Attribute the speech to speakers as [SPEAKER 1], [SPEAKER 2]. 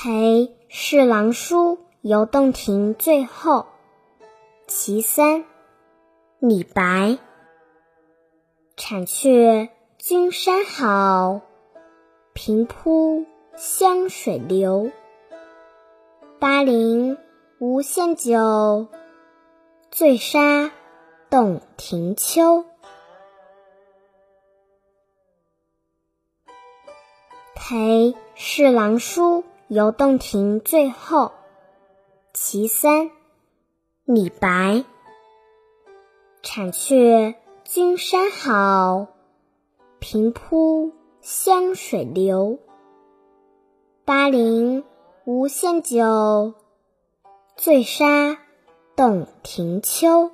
[SPEAKER 1] 陪侍郎书游洞庭最后，其三，李白。产却君山好，平铺湘水流。巴陵无限酒，醉杀洞庭秋。陪侍郎书游洞庭最后，其三，李白。产却君山好，平铺湘水流。巴陵无限酒，醉杀洞庭秋。